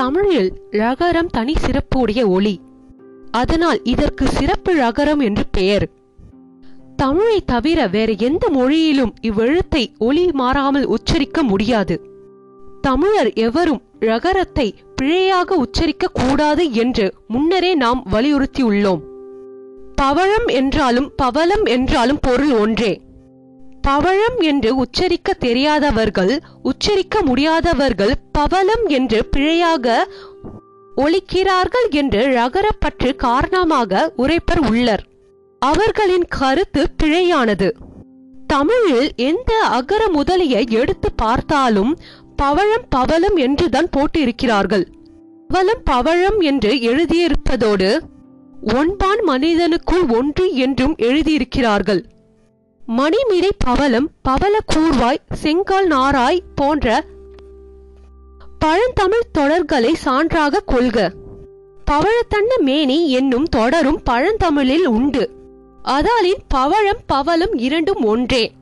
தமிழில் ழகரம் தனி சிறப்புடைய ஒளி. அதனால் இதற்கு சிறப்பு ழகரம் என்று பெயர். தமிழை தவிர வேற எந்த மொழியிலும் இவ்வெழுத்தை ஒளி மாறாமல் உச்சரிக்க முடியாது. தமிழர் எவரும் ழகரத்தை பிழையாக உச்சரிக்க கூடாது என்று முன்னரே நாம் வலியுறுத்தியுள்ளோம். பவழம் என்றாலும் பவளம் என்றாலும் பொருள் ஒன்றே. பவழம் என்று உச்சரிக்க தெரியாதவர்கள் உச்சரிக்க முடியாதவர்கள் பவளம் என்று பிழையாக ஒழிக்கிறார்கள் என்று ரகரப்பற்று காரணமாக உரைப்பர் உள்ளர். அவர்களின் கருத்து பிழையானது. தமிழில் எந்த அகர முதலியை எடுத்து பார்த்தாலும் பவழம் பவளம் என்றுதான் போட்டிருக்கிறார்கள். பவளம் பவழம் என்று எழுதியிருப்பதோடு ஒன்பான் மனிதனுக்குள் ஒன்று என்றும் எழுதியிருக்கிறார்கள். மணிமிடை பவளம் பவள கூர்வாய் செங்கால் நாராய் போன்ற பழந்தமிழ் தொடர்களை சான்றாக கொள்க. பவழத்தன்ன மேனி என்னும் தொடரும் பழந்தமிழில் உண்டு. அதாலின் பவழம் பவளம் இரண்டும் ஒன்றே.